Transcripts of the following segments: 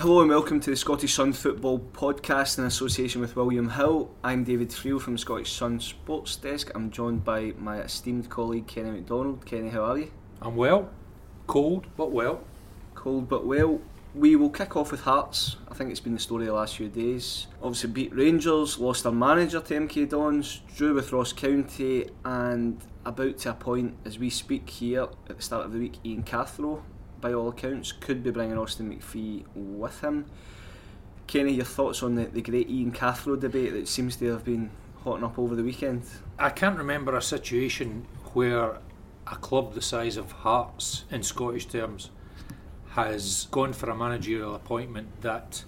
Hello and welcome to the Scottish Sun Football Podcast in association with William Hill. I'm David Friel from Scottish Sun Sports Desk. I'm joined by my esteemed colleague Kenny MacDonald. Kenny, how are you? I'm well, cold but well. Cold but well. We will kick off with Hearts. I think it's been the story of the last few days. Obviously beat Rangers, lost their manager to MK Dons, drew with Ross County, and about to appoint, as we speak here at the start of the week, Ian Cathro by all accounts, could be bringing Austin McPhee with him. Kenny, your thoughts on the, the great Ian Cathro debate that seems to have been hotting up over the weekend? I can't remember a situation where a club the size of Hearts, in Scottish terms, has gone for a managerial appointment that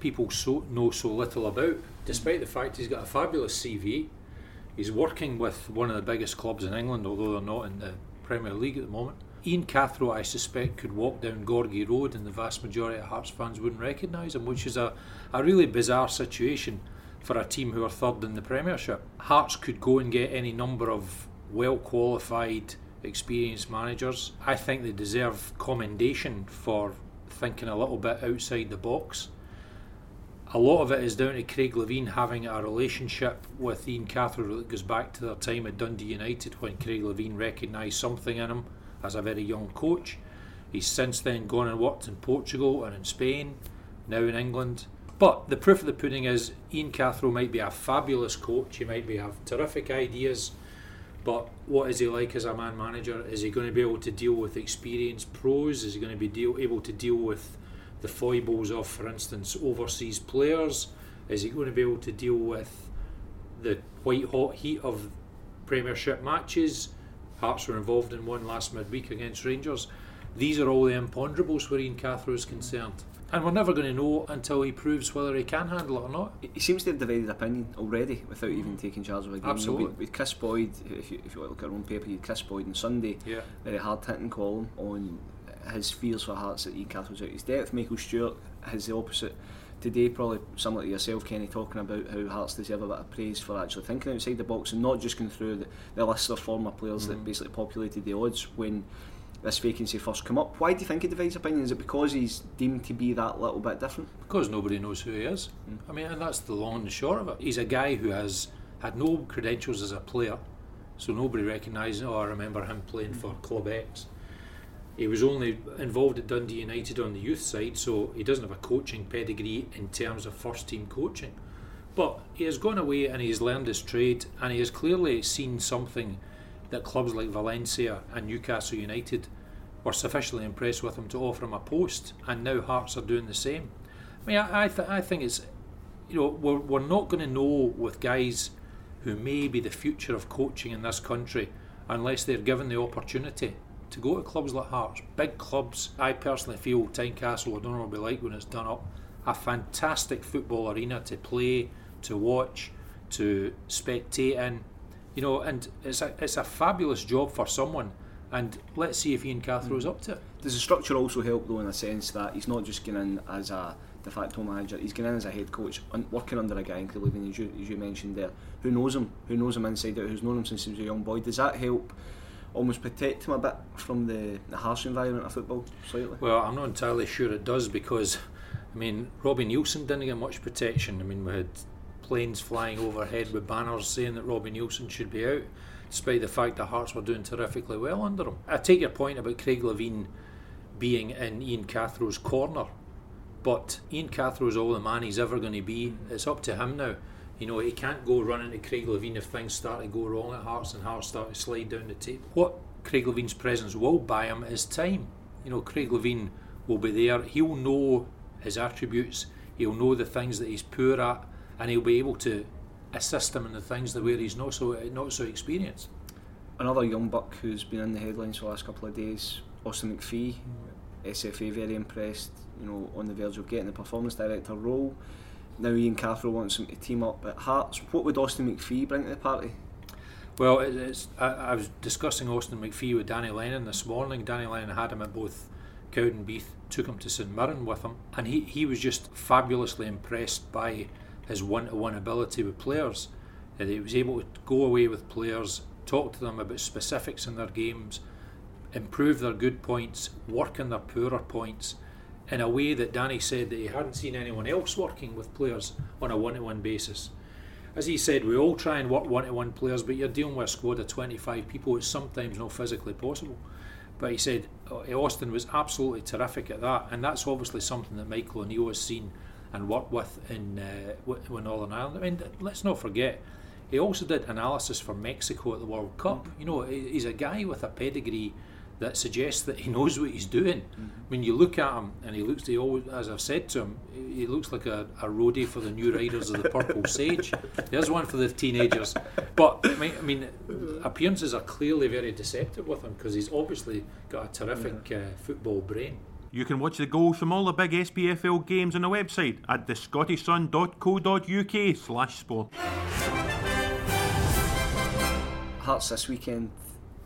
people so, know so little about, despite the fact he's got a fabulous CV. He's working with one of the biggest clubs in England, although they're not in the Premier League at the moment. Ian Cathro, I suspect, could walk down Gorgie Road and the vast majority of Hearts fans wouldn't recognise him, which is a, a really bizarre situation for a team who are third in the Premiership. Hearts could go and get any number of well qualified, experienced managers. I think they deserve commendation for thinking a little bit outside the box. A lot of it is down to Craig Levein having a relationship with Ian Cathro that goes back to their time at Dundee United when Craig Levein recognised something in him as a very young coach. He's since then gone and worked in Portugal and in Spain, now in England. But the proof of the pudding is Ian Cathro might be a fabulous coach, he might be have terrific ideas, but what is he like as a man manager? Is he going to be able to deal with experienced pros? Is he going to be deal, able to deal with the foibles of, for instance, overseas players? Is he going to be able to deal with the white hot heat of Premiership matches? Hearts were involved in one last midweek against Rangers. These are all the imponderables where Ian Cathro is concerned. And we're never going to know until he proves whether he can handle it or not. He seems to have divided opinion already without even mm-hmm. taking charge of a game. Absolutely. with, with Kris Boyd, if you, if you look at our own paper, you had Kris Boyd on Sunday, Yeah. very hard hitting column on his fears for Hearts that Ian Cathro's out his depth. Michael Stewart has the opposite today, probably similar to yourself, Kenny, talking about how Hearts deserve a bit of praise for actually thinking outside the box and not just going through the, the list of former players that mm. basically populated the odds when this vacancy first come up. Why do you think he divides opinion? Is it because he's deemed to be that little bit different? because nobody knows who he is. Mm. I mean, and that's the long and the short of it. He's a guy who has had no credentials as a player, so nobody recognises. Oh, I remember him playing for Club X. He was only involved at Dundee United on the youth side, so he doesn't have a coaching pedigree in terms of first team coaching. But he has gone away and he's learned his trade, and he has clearly seen something that clubs like Valencia and Newcastle United were sufficiently impressed with him to offer him a post, and now Hearts are doing the same. I mean, I, I, th- I think it's, you know, we're, we're not going to know with guys who may be the future of coaching in this country unless they're given the opportunity to go to clubs like Hearts, big clubs. I personally feel Tynecastle, I don't know what it'll be like when it's done up, a fantastic football arena to play, to watch, to spectate in. You know, and it's a, it's a fabulous job for someone. And let's see if Ian Cathro's mm. up to it. Does the structure also help though in a sense that he's not just going in as a de facto manager, he's going in as a head coach, un- working under a guy in Cleveland, as you, as you mentioned there, who knows him, who knows him inside out, who's known him since he was a young boy. Does that help almost protect him a bit from the, the harsh environment of football slightly? Well, I'm not entirely sure it does because, I mean, Robbie Neilson didn't get much protection. I mean, we had planes flying overhead with banners saying that Robbie Neilson should be out, despite the fact that Hearts were doing terrifically well under him. I take your point about Craig Levein being in Ian Cathro's corner, but Ian Cathro's all the man he's ever going to be. It's up to him now. You know, he can't go running to Craig Levein if things start to go wrong at Hearts and Hearts start to slide down the table. What Craig Levein's presence will buy him is time. You know, Craig Levein will be there. He'll know his attributes. He'll know the things that he's poor at, and he'll be able to assist him in the things that where he's not so not so experienced. another young buck who's been in the headlines for the last couple of days, Austin McPhee, SFA very impressed, you know, on the verge of getting the performance director role. Now Ian Cathro wants him to team up at Hearts. What would Austin McPhee bring to the party? Well, it's, I, I was discussing Austin McPhee with Danny Lennon this morning. Danny Lennon had him at both Cowdenbeath, took him to St Mirren with him, and he, he was just fabulously impressed by his one to one ability with players. That he was able to go away with players, talk to them about specifics in their games, improve their good points, work on their poorer points in a way that Danny said that he hadn't seen anyone else working with players on a one to one basis. As he said, we all try and work one to one players, but you're dealing with a squad of 25 people, it's sometimes not physically possible. But he said uh, Austin was absolutely terrific at that, and that's obviously something that Michael O'Neill has seen and worked with in, uh, in Northern Ireland. I mean, let's not forget, he also did analysis for Mexico at the World Cup. You know, he's a guy with a pedigree that suggests that he knows what he's doing. Mm-hmm. When you look at him, and he looks, he always, as I've said to him, he looks like a, a roadie for the new riders of the Purple Sage. There's one for the teenagers. But I mean, appearances are clearly very deceptive with him because he's obviously got a terrific uh, football brain. You can watch the goals from all the big SPFL games on the website at thescottishsun.co.uk slash sport. Hearts this weekend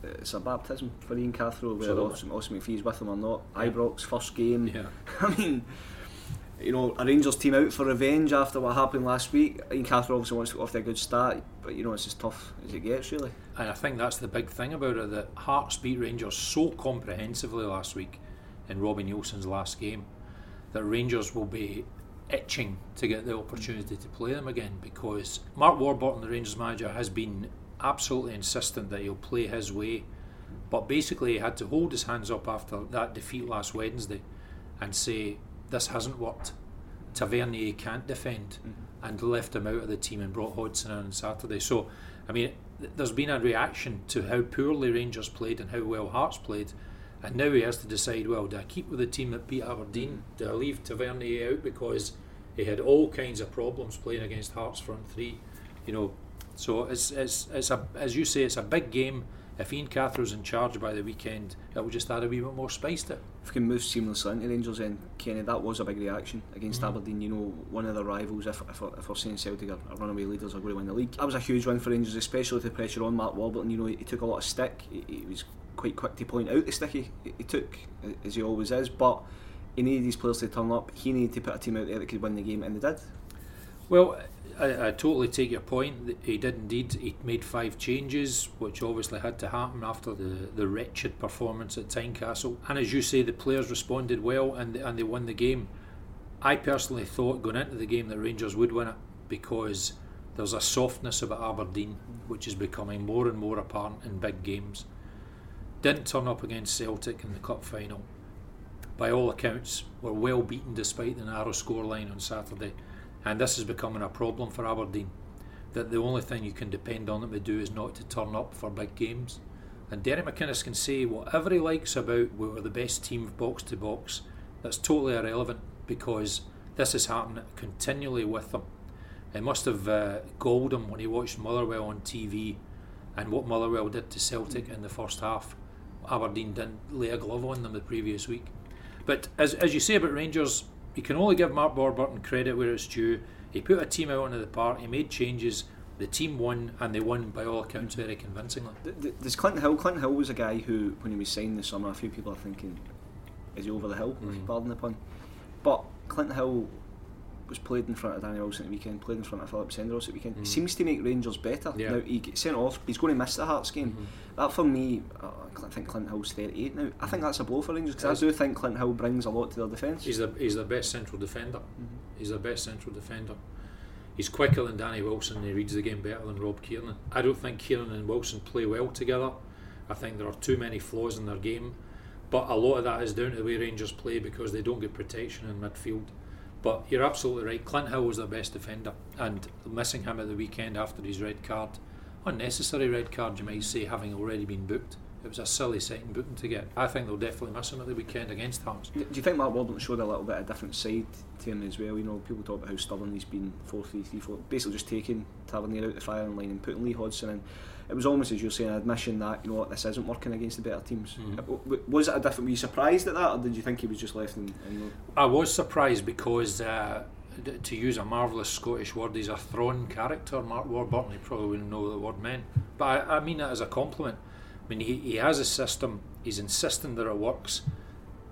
Uh, it's a baptism for Ian Cathro, whether Austin, McPhee's with him or not. Ibrox, first game. Yeah. I mean, you know, a Rangers team out for revenge after what happened last week. Ian Cathro obviously wants to get off to a good start, but you know, it's as tough as it gets, really. And I think that's the big thing about it that Hearts beat Rangers so comprehensively last week in Robbie Neilson's last game that Rangers will be itching to get the opportunity to play them again because Mark Warburton, the Rangers manager, has been absolutely insistent that he'll play his way. But basically, he had to hold his hands up after that defeat last Wednesday and say, This hasn't worked. Tavernier can't defend, mm-hmm. and left him out of the team and brought Hodson in on Saturday. So, I mean, there's been a reaction to how poorly Rangers played and how well Hearts played. And now he has to decide well, do I keep with the team that beat Aberdeen? Do I leave Tavernier out because he had all kinds of problems playing against Hearts front three? You know, so it's, it's, it's a, as you say, it's a big game. If Ian Cathro's in charge by the weekend, it will just add a wee bit more spice to it. If we can move seamlessly into Rangers, then Kenny, that was a big reaction against mm. Aberdeen. You know, one of the rivals. If, if, if we're saying Celtic are, are runaway leaders, are going to win the league. That was a huge win for Rangers, especially with the pressure on Mark Warburton. You know, he, he took a lot of stick. He, he, was quite quick to point out the stick he, he took, as he always is. But he needed these players to turn up. He needed to put a team out there that could win the game, and they did. Well, I, I, totally take your point. He did indeed. He made five changes, which obviously had to happen after the, the wretched performance at Tynecastle. And as you say, the players responded well and and they won the game. I personally thought going into the game that Rangers would win it because there's a softness about Aberdeen which is becoming more and more apparent in big games. Didn't turn up against Celtic in the cup final. By all accounts, were well beaten despite the narrow scoreline on Saturday and this is becoming a problem for Aberdeen. That the only thing you can depend on them to do is not to turn up for big games. And Derek McInnes can say whatever he likes about we were the best team box to box. That's totally irrelevant because this has happened continually with them. It must have uh, galled him when he watched Motherwell on TV and what Motherwell did to Celtic in the first half. Aberdeen didn't lay a glove on them the previous week. But as, as you say about Rangers, you can only give Mark Warburton credit where it's due. He put a team out onto the park, he made changes, the team won, and they won by all accounts very convincingly. There's Clinton Hill. Clinton Hill was a guy who, when he was signed this summer, a few people are thinking, is he over the hill? Mm. Pardon the pun. But Clinton Hill was played in front of Danny Wilson at the weekend, played in front of Philip Senderos at the weekend. Mm. He seems to make Rangers better. Yeah. Now he gets sent off. He's going to miss the Hearts game. Mm-hmm. That for me, uh, I think Clint Hill's 38 now. I think that's a blow for Rangers because I do think Clint Hill brings a lot to their defence. He's the he's the best central defender. Mm-hmm. He's the best central defender. He's quicker than Danny Wilson and he reads the game better than Rob Kiernan. I don't think Kiernan and Wilson play well together. I think there are too many flaws in their game. But a lot of that is down to the way Rangers play because they don't get protection in midfield. But you're absolutely right. Clint Hill was their best defender, and missing him at the weekend after his red card, unnecessary red card, you might say, having already been booked, it was a silly second booking to get. I think they'll definitely miss him at the weekend against Hearts. Do you think Mark Warburton showed a little bit of a different side to him as well? You know, people talk about how stubborn he's been 4 3 3 4, basically just taking Tavernier out the firing line and putting Lee Hodson in. It was almost as you're saying, an admission that, you know what, this isn't working against the better teams. Mm-hmm. Was it a different, were you surprised at that, or did you think he was just left in, in I was surprised because. Uh, to use a marvellous Scottish word, he's a thrawn character. Mark Warburton, he probably wouldn't know the word meant. But I, I mean that as a compliment. I mean, he, he has a system, he's insisting that it works.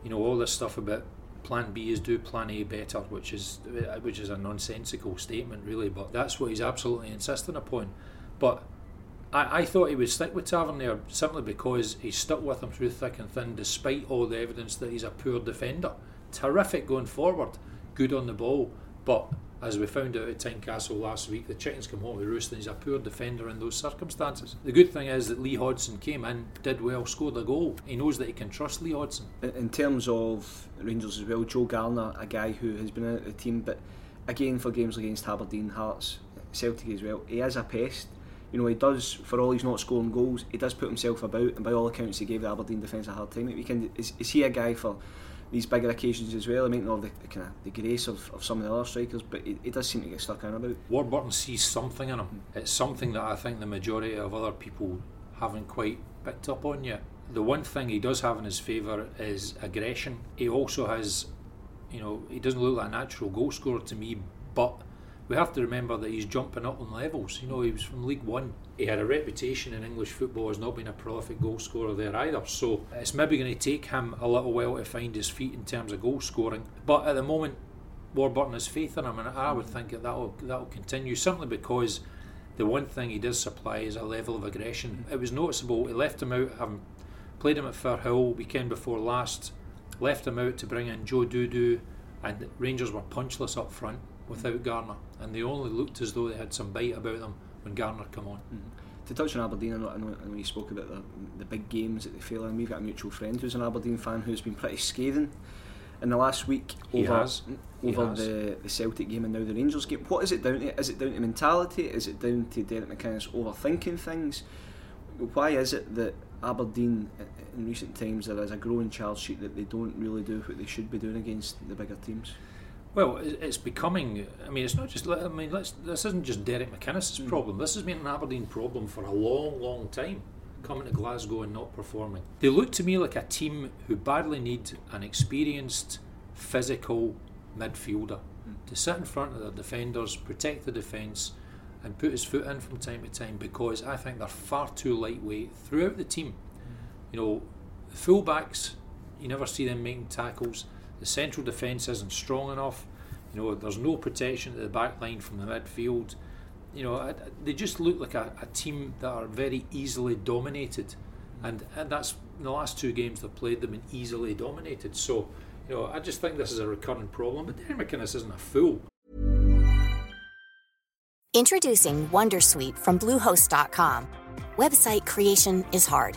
You know, all this stuff about plan B is do plan A better, which is which is a nonsensical statement, really, but that's what he's absolutely insisting upon. But I, I thought he would stick with Tavernier simply because he's stuck with him through thick and thin, despite all the evidence that he's a poor defender. Terrific going forward, good on the ball, but as we found out at Tynecastle last week, the chickens come home to roost and he's a poor defender in those circumstances. The good thing is that Lee Hodson came in, did well, scored a goal. He knows that he can trust Lee Hodson. In terms of Rangers as well, Joe Garner, a guy who has been in the team, but again for games against Aberdeen, Hearts, Celtic as well, he is a pest. You know, he does, for all he's not scoring goals, he does put himself about, and by all accounts, he gave the Aberdeen defence a hard time. Is, is he a guy for these bigger occasions as well. I mean, not the, the kind of the grace of, of some of the other strikers, but he does seem to get stuck in about. Warburton sees something in him. It's something that I think the majority of other people haven't quite picked up on yet. The one thing he does have in his favour is aggression. He also has, you know, he doesn't look like a natural goal scorer to me, but we have to remember that he's jumping up on levels. You know, he was from League One. He had a reputation in English football as not being a prolific goal scorer there either. So it's maybe going to take him a little while to find his feet in terms of goal scoring. But at the moment, Warburton has faith in him, and I would think that that'll that'll continue simply because the one thing he does supply is a level of aggression. It was noticeable. He left him out, having um, played him at Firhill weekend before last. Left him out to bring in Joe Dodoo, and Rangers were punchless up front without Garner, and they only looked as though they had some bite about them when Garner come on. Mm. To touch on Aberdeen, I know, I know, I know you spoke about the, the big games that they fail in. We've got a mutual friend who's an Aberdeen fan who's been pretty scathing in the last week he over, has. over the, the Celtic game and now the Rangers game. What is it down to? Is it down to mentality? Is it down to Derek McInnes overthinking things? Why is it that Aberdeen in recent times there is a growing charge sheet that they don't really do what they should be doing against the bigger teams? Well, it's becoming. I mean, it's not just. I mean, let's, this isn't just Derek McInnes' mm. problem. This has been an Aberdeen problem for a long, long time. Coming to Glasgow and not performing. They look to me like a team who badly need an experienced, physical midfielder mm. to sit in front of their defenders, protect the defence, and put his foot in from time to time. Because I think they're far too lightweight throughout the team. Mm. You know, the fullbacks, you never see them making tackles the central defence isn't strong enough. You know, there's no protection at the back line from the midfield. You know, they just look like a, a team that are very easily dominated, and, and that's in the last two games they've played them and easily dominated. So, you know, I just think this is a recurring problem. But Derek McInnes isn't a fool. Introducing WonderSuite from Bluehost.com. Website creation is hard.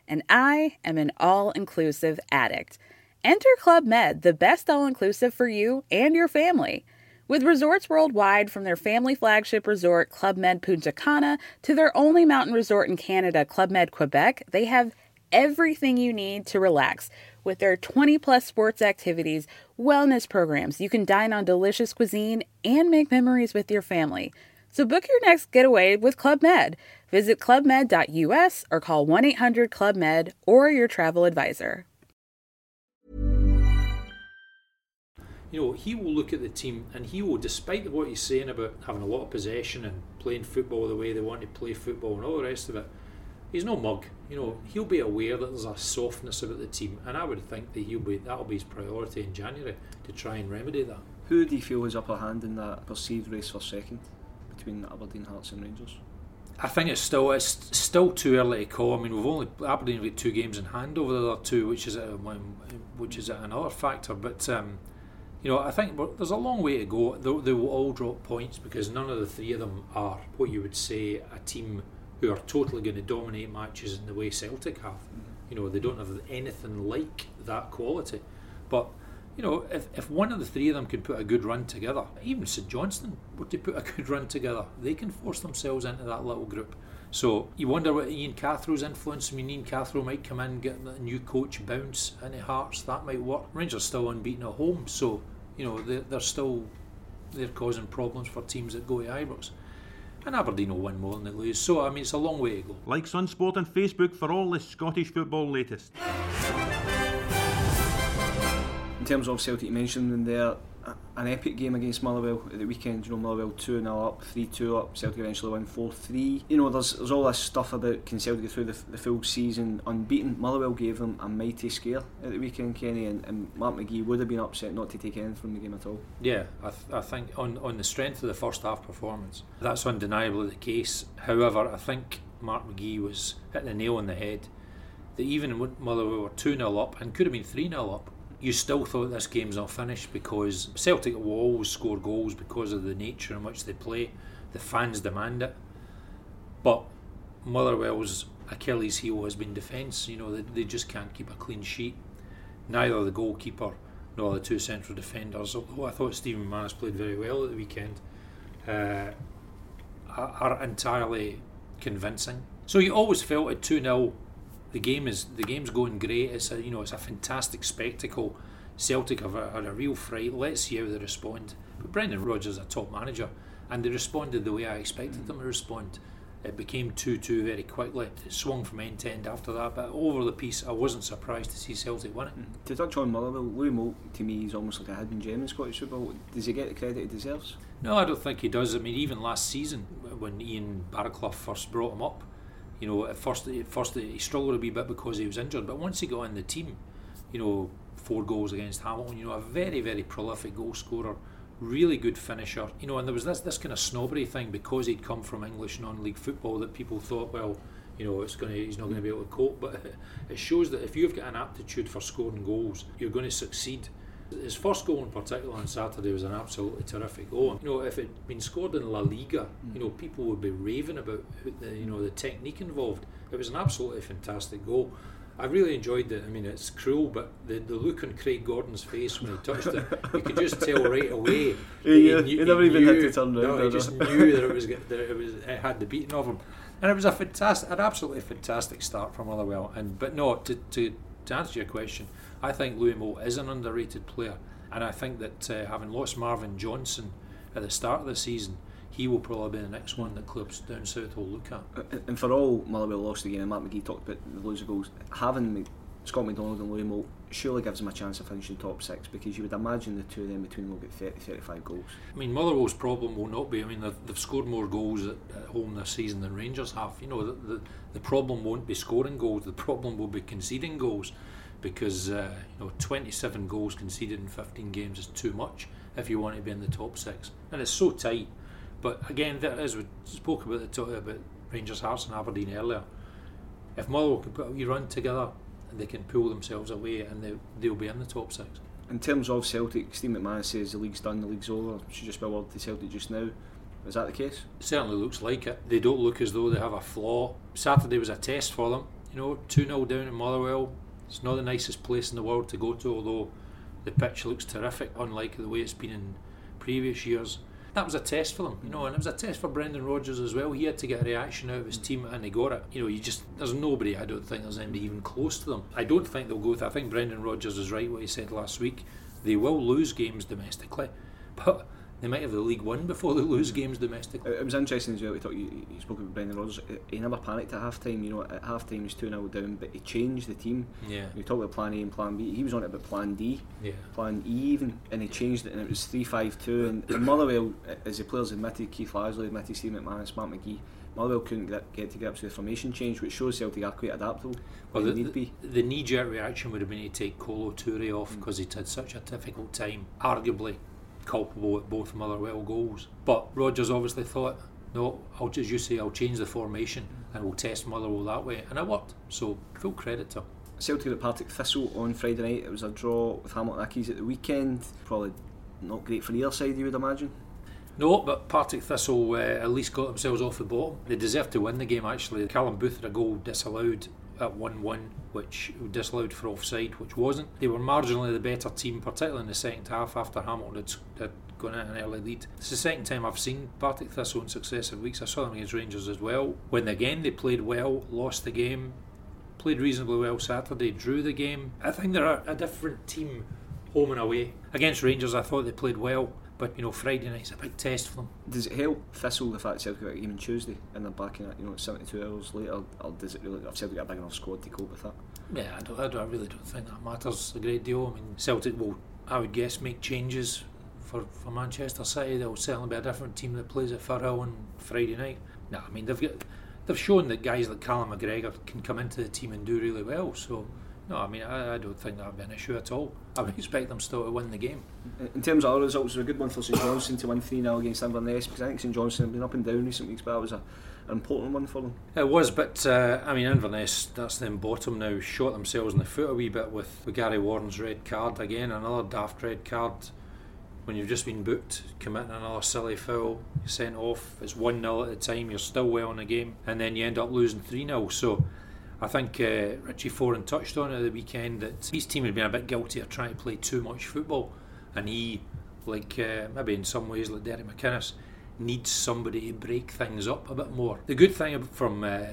and I am an all inclusive addict. Enter Club Med, the best all inclusive for you and your family. With resorts worldwide, from their family flagship resort, Club Med Punta Cana, to their only mountain resort in Canada, Club Med Quebec, they have everything you need to relax. With their 20 plus sports activities, wellness programs, you can dine on delicious cuisine and make memories with your family. So book your next getaway with Club Med. Visit clubmed.us or call 1 800 Club Med or your travel advisor. You know, he will look at the team and he will, despite what he's saying about having a lot of possession and playing football the way they want to play football and all the rest of it, he's no mug. You know, he'll be aware that there's a softness about the team, and I would think that he'll be that'll be his priority in January to try and remedy that. Who do you feel is upper hand in that perceived race for second? Between Aberdeen, Hearts, and Rangers? I think it's still it's still too early to call. I mean, we've only Aberdeen have got two games in hand over the other two, which is a, which is another factor. But um, you know, I think there's a long way to go. They, they will all drop points because none of the three of them are what you would say a team who are totally going to dominate matches in the way Celtic have. You know, they don't have anything like that quality. But you know, if, if one of the three of them can put a good run together, even St Johnstone were to put a good run together, they can force themselves into that little group. So you wonder what Ian Cathro's influence. I mean, Ian Cathro might come in, get a new coach bounce into Hearts. That might work. Rangers still unbeaten at home, so you know they're, they're still they're causing problems for teams that go to Ibrox. And Aberdeen will win more than they lose. So I mean, it's a long way to go. Like Sunsport on Facebook for all the Scottish football latest in terms of Celtic, you mentioned in there an epic game against Motherwell at the weekend. You know, Motherwell 2 0 up, 3 2 up, Celtic eventually win 4 3. You know, there's, there's all this stuff about can Celtic get through the, the full season unbeaten. Motherwell gave them a mighty scare at the weekend, Kenny, and, and Mark McGhee would have been upset not to take anything from the game at all. Yeah, I, th- I think on, on the strength of the first half performance, that's undeniably the case. However, I think Mark McGhee was hitting the nail on the head that even when Motherwell were 2 0 up and could have been 3 0 up, you still thought this game's not finished because Celtic will always score goals because of the nature in which they play. The fans demand it. But Motherwell's Achilles heel has been defence. You know, they, they just can't keep a clean sheet. Neither the goalkeeper nor the two central defenders, although I thought Stephen McManus played very well at the weekend, uh, are entirely convincing. So you always felt at 2 0 the game is the game's going great. It's a you know it's a fantastic spectacle. Celtic have a, a real fright. Let's see how they respond. But Brendan Rodgers is a top manager, and they responded the way I expected them to respond. It became 2 2 very quickly. It swung from end to end after that, but over the piece, I wasn't surprised to see Celtic win it. Mm. To touch on Motherwell, Louis Moult to me is almost like a hidden gem in Scottish football. Does he get the credit he deserves? No, I don't think he does. I mean, even last season, when Ian Baraclough first brought him up, you know, at first, at first he struggled a wee bit because he was injured, but once he got in the team, you know, four goals against Hamilton, you know, a very, very prolific goal scorer, really good finisher, you know, and there was this this kind of snobbery thing because he'd come from English non-league football that people thought, well, you know, it's going to, he's not going to be able to cope, but it shows that if you've got an aptitude for scoring goals, you're going to succeed. His first goal in particular on Saturday was an absolutely terrific goal. You know, if it had been scored in La Liga, you know, people would be raving about the you know the technique involved. It was an absolutely fantastic goal. I really enjoyed it. I mean, it's cruel, but the, the look on Craig Gordon's face when he touched it, you could just tell right away. Yeah, he, knew, he never he even knew, had to turn around. No, he just knew that it was that it was it had the beating of him, and it was a fantastic, an absolutely fantastic start from Motherwell. And but no, to to to answer your question, I think Louis Moult is an underrated player, and I think that uh, having lost Marvin Johnson at the start of the season, he will probably be the next one that clubs down south will look at. And for all Motherwell lost the game, and Matt McGhee talked about the losing goals, having Scott McDonald and Louis Moult surely gives them a chance of finishing top six because you would imagine the two of them between them will get 30 35 goals. I mean, Motherwell's problem will not be, I mean, they've, they've scored more goals at, at, home this season than Rangers have. You know, the, the, the problem won't be scoring goals, the problem will be conceding goals because uh, you know 27 goals conceded in 15 games is too much if you want to be in the top six, and it's so tight. But again, that, as we spoke about the about Rangers, Hearts, and Aberdeen earlier, if Motherwell can put a wee run together, and they can pull themselves away, and they they'll be in the top six. In terms of Celtic, Steve McMahon says the league's done, the league's over. Should just be a word to Celtic just now. Is that the case? It certainly looks like it. They don't look as though they have a flaw. Saturday was a test for them. You know, 2 0 down in Motherwell, it's not the nicest place in the world to go to, although the pitch looks terrific, unlike the way it's been in previous years. That was a test for them, you know, and it was a test for Brendan Rodgers as well. He had to get a reaction out of his team, and they got it. You know, you just there's nobody. I don't think there's anybody even close to them. I don't think they'll go. With, I think Brendan Rodgers is right what he said last week. They will lose games domestically, but they might have the League One before they lose games domestically. It was interesting as well. We talk, you, you spoke about Brendan Rodgers. He never panicked at half time. You know, at half time he was 2 0 down, but he changed the team. Yeah. You talk about plan A and plan B. He was on it about plan D, yeah. plan E even, and he changed it and it was 3 5 2. And, and Motherwell, as the players admitted, Keith Lasley admitted, Steve McMahon, Mark McGhee, Motherwell couldn't get, to get to grips with the formation change, which shows Celtic are quite adaptable. Well, the, need be. the knee jerk reaction would have been to take Kolo Toure off because mm. he'd had such a difficult time, arguably culpable at both Motherwell goals. But Rodgers obviously thought no, I'll as you say, I'll change the formation and we'll test Motherwell that way, and it worked. So full credit to him. Celtic at Partick Thistle on Friday night. It was a draw with Hamilton Accies at the weekend. Probably not great for either side, you would imagine. No, but Partick Thistle uh, at least got themselves off the bottom. They deserved to win the game actually. Callum Booth had a goal disallowed at 1 1, which disallowed for offside, which wasn't. They were marginally the better team, particularly in the second half after Hamilton had, had gone out an early lead. It's the second time I've seen Partick Thistle in successive weeks. I saw them against Rangers as well. When again they played well, lost the game, played reasonably well Saturday, drew the game. I think they're a, different team home and away. Against Rangers, I thought they played well. But you know, Friday night's a big test for them. Does it help Thistle the fact Celtic got a game on Tuesday and they're back in it, you know, 72 hours later? Or does it really have Celtic got a big enough squad to cope with that? Yeah, I, don't, I, don't, I really don't think that matters a great deal. I mean, Celtic will, I would guess, make changes for, for Manchester City. They'll certainly be a different team that plays at Firhill on Friday night. No, I mean they've got they've shown that guys like Callum McGregor can come into the team and do really well. So no, I mean, I, I don't think that would be an issue at all. I would expect them still to win the game. In terms of other results, it was a good one for St Johnstone to win 3 0 against Inverness because I think St Johnstone have been up and down recent weeks, but that was a, an important one for them. It was, but uh, I mean, Inverness, that's them bottom now, shot themselves in the foot a wee bit with, with Gary Warren's red card again, another daft red card when you've just been booked, committing another silly foul, sent off, it's 1 0 at the time, you're still well in the game, and then you end up losing 3 0. So I think uh, Richie Foran touched on it at the weekend that his team had been a bit guilty of trying to play too much football, and he, like uh, maybe in some ways like Derek McInnes, needs somebody to break things up a bit more. The good thing from uh,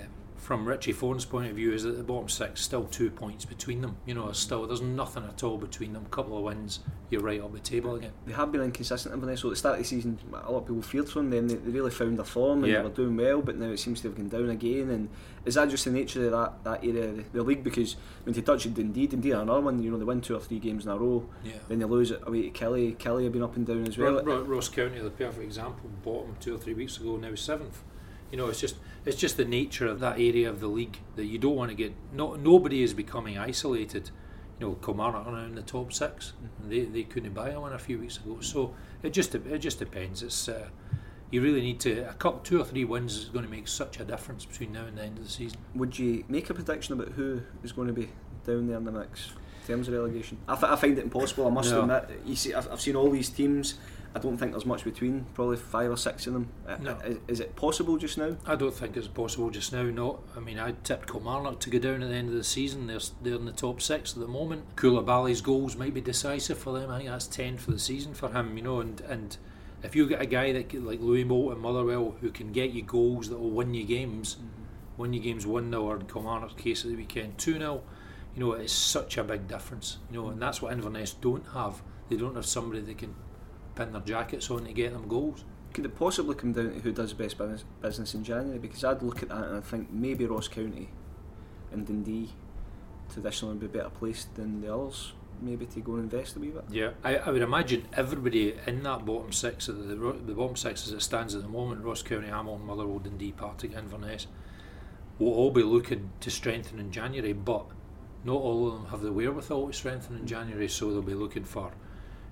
from Richie Foran's point of view is that the bottom six still two points between them. You know, still there's nothing at all between them. A couple of wins, you're right up the table again. They have been inconsistent Inverness. At the start of the season, a lot of people feared from them. They, they really found their form and yeah. they were doing well, but now it seems to have gone down again. And is that just the nature of that, that area of the, the league? Because when they touch Dundee, Dundee are another one. You know, they win two or three games in a row. Yeah. Then they lose it away to Killie. Killie have been up and down as well. Ross County, the perfect example, bottom two or three weeks ago, now seventh. You know, it's just it's just the nature of that area of the league that you don't want to get. No, nobody is becoming isolated. You know, Kilmarnock are in the top 6 mm-hmm. They they couldn't buy one a few weeks ago. So it just it just depends. It's uh, you really need to a couple two or three wins is going to make such a difference between now and the end of the season. Would you make a prediction about who is going to be down there in the mix in terms of relegation? I, I find it impossible. I must no. admit. You see, I've, I've seen all these teams I don't think there's much between, probably five or six of them. Uh, no. Is, is, it possible just now? I don't think it's possible just now, no. I mean, I tipped Kilmarnock to go down at the end of the season. They're, they're in the top six at the moment. Coulibaly's goals might be decisive for them. I think that's 10 for the season for him, you know, and, and if you get a guy that like Louis Moult and Motherwell who can get you goals that will win you games, mm-hmm. win you games 1 0 or in Kilmarnock's case at the weekend 2 0, you know, it's such a big difference, you know, and that's what Inverness don't have. They don't have somebody that can pin their jackets on to get them goals. Could it possibly come down to who does best business in January? Because I'd look at that and I think maybe Ross County and Dundee traditionally would be better placed than the others maybe to go and invest a wee bit. Yeah, I, I would imagine everybody in that bottom six, the, the, the bottom six as it stands at the moment, Ross County, Hamilton, Motherwell, Dundee, Partick, Inverness, will all be looking to strengthen in January, but not all of them have the wherewithal to strengthen in January, so they'll be looking for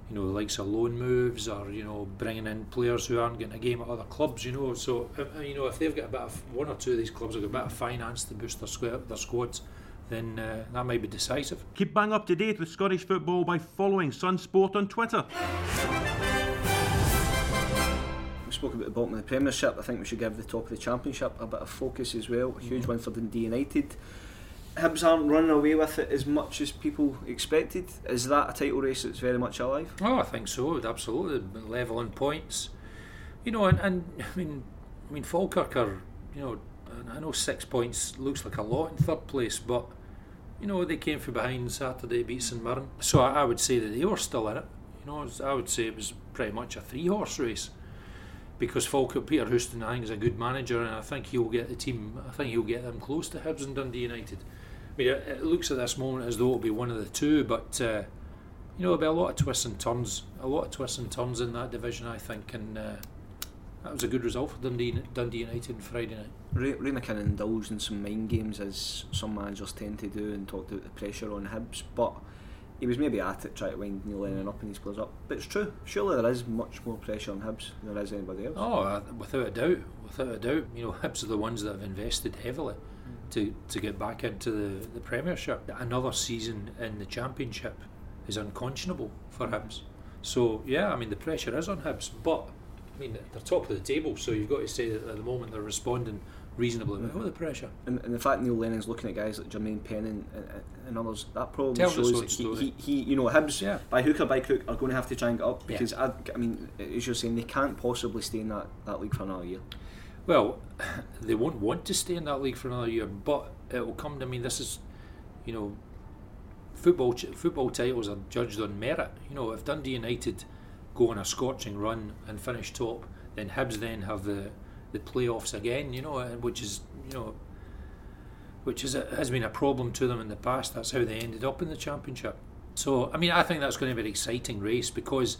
you know, the likes of loan moves or you know bringing in players who aren't getting a game at other clubs. You know, so uh, you know if they've got a bit of one or two of these clubs have got a bit of finance to boost their squad, their squads, then uh, that might be decisive. Keep bang up to date with Scottish football by following Sun Sport on Twitter. We spoke about the bottom of the Premiership. I think we should give the top of the Championship a bit of focus as well. A huge mm-hmm. win for Dundee United. Hibs aren't running away with it as much as people expected. Is that a title race that's very much alive? Oh, I think so. Absolutely, level in points. You know, and, and I mean, I mean, Falkirk are, you know, I know six points looks like a lot in third place, but you know they came from behind Saturday, beat St Mirren. So I, I would say that they were still in it. You know, I would say it was pretty much a three horse race because Falkirk Peter Houston I think is a good manager and I think he'll get the team I think he'll get them close to Hibs and Dundee United. I mean, it, it, looks at this moment as though it'll be one of the two, but uh, you know, there'll be a lot of twists and turns, a lot of twists and turns in that division, I think, and uh, that was a good result for Dundee, Dundee United on Friday night. Ray, Ray McKinnon indulged in some mind games, as some managers tend to do, and talked about the pressure on Hibs, but he was maybe at it trying to wind Neil Lennon up and his players up. But it's true. Surely there is much more pressure on Hibs than there is anybody else. Oh, uh, without a doubt, without a doubt. You know, Hibs are the ones that have invested heavily to, to get back into the, the Premiership. Another season in the Championship is unconscionable for Hibs. So yeah, I mean the pressure is on Hibs, but I mean they're top of the table, so you've got to say that at the moment they're responding reasonably well with the pressure. And, and the fact Neil Lennon's looking at guys like Jermaine Pennant and, and others, that probably Tells shows that he, he, he, you know, Hibs Yeah. by hook or by crook are going to have to try and get up Yeah. because I, I mean, as you're saying, they can't possibly stay in that, that league for another year. Well, they won't want to stay in that league for another year, but it will come. I mean, this is, you know, football. Football titles are judged on merit. You know, if Dundee United go on a scorching run and finish top, then Hibs then have the the playoffs again. You know, which is you know, which is a, has been a problem to them in the past. That's how they ended up in the championship. So, I mean, I think that's going to be an exciting race because.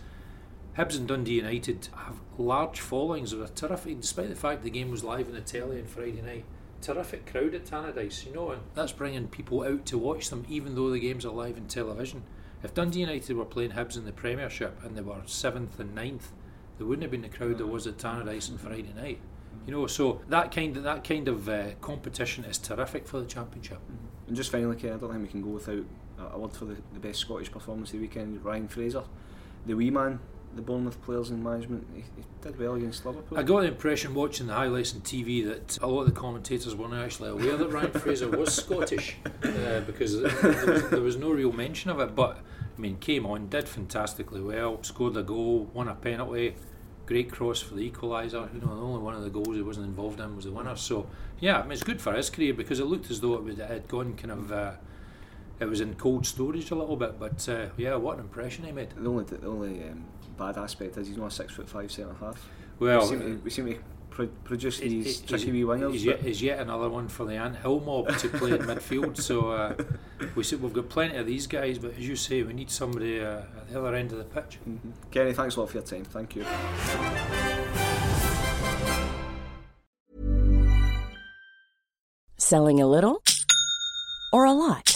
Hibs and Dundee United have large followings of a terrific, despite the fact the game was live on the telly on Friday night. Terrific crowd at Tannadice, you know, and that's bringing people out to watch them, even though the games are live on television. If Dundee United were playing Hibs in the Premiership and they were seventh and ninth, there wouldn't have been the crowd there mm-hmm. was at Tannadice on Friday night. You know, so that kind of that kind of uh, competition is terrific for the Championship. And just finally, Ken, I don't think we can go without a, a word for the, the best Scottish performance of the weekend, Ryan Fraser. The wee man, the Bournemouth players and management, he, he did well against Liverpool. I got the impression watching the highlights on TV that a lot of the commentators weren't actually aware that Ryan Fraser was Scottish uh, because there was, there was no real mention of it. But I mean, came on, did fantastically well, scored a goal, won a penalty, great cross for the equaliser. You know, the only one of the goals he wasn't involved in was the winner. So yeah, I mean, it's good for his career because it looked as though it, would, it had gone kind of. Uh, it was in cold storage a little bit, but uh, yeah, what an impression he made. the only, the only um, bad aspect is he's not a six foot five centre half. Well, we seem to, we seem to pro- produce these tricky wee wingers. He's but- yet, he's yet another one for the Ant Hill mob to play in midfield. So uh, we see, we've got plenty of these guys, but as you say, we need somebody uh, at the other end of the pitch. Mhm. Kenny, thanks a lot for your time. Thank you. Selling a little or a lot?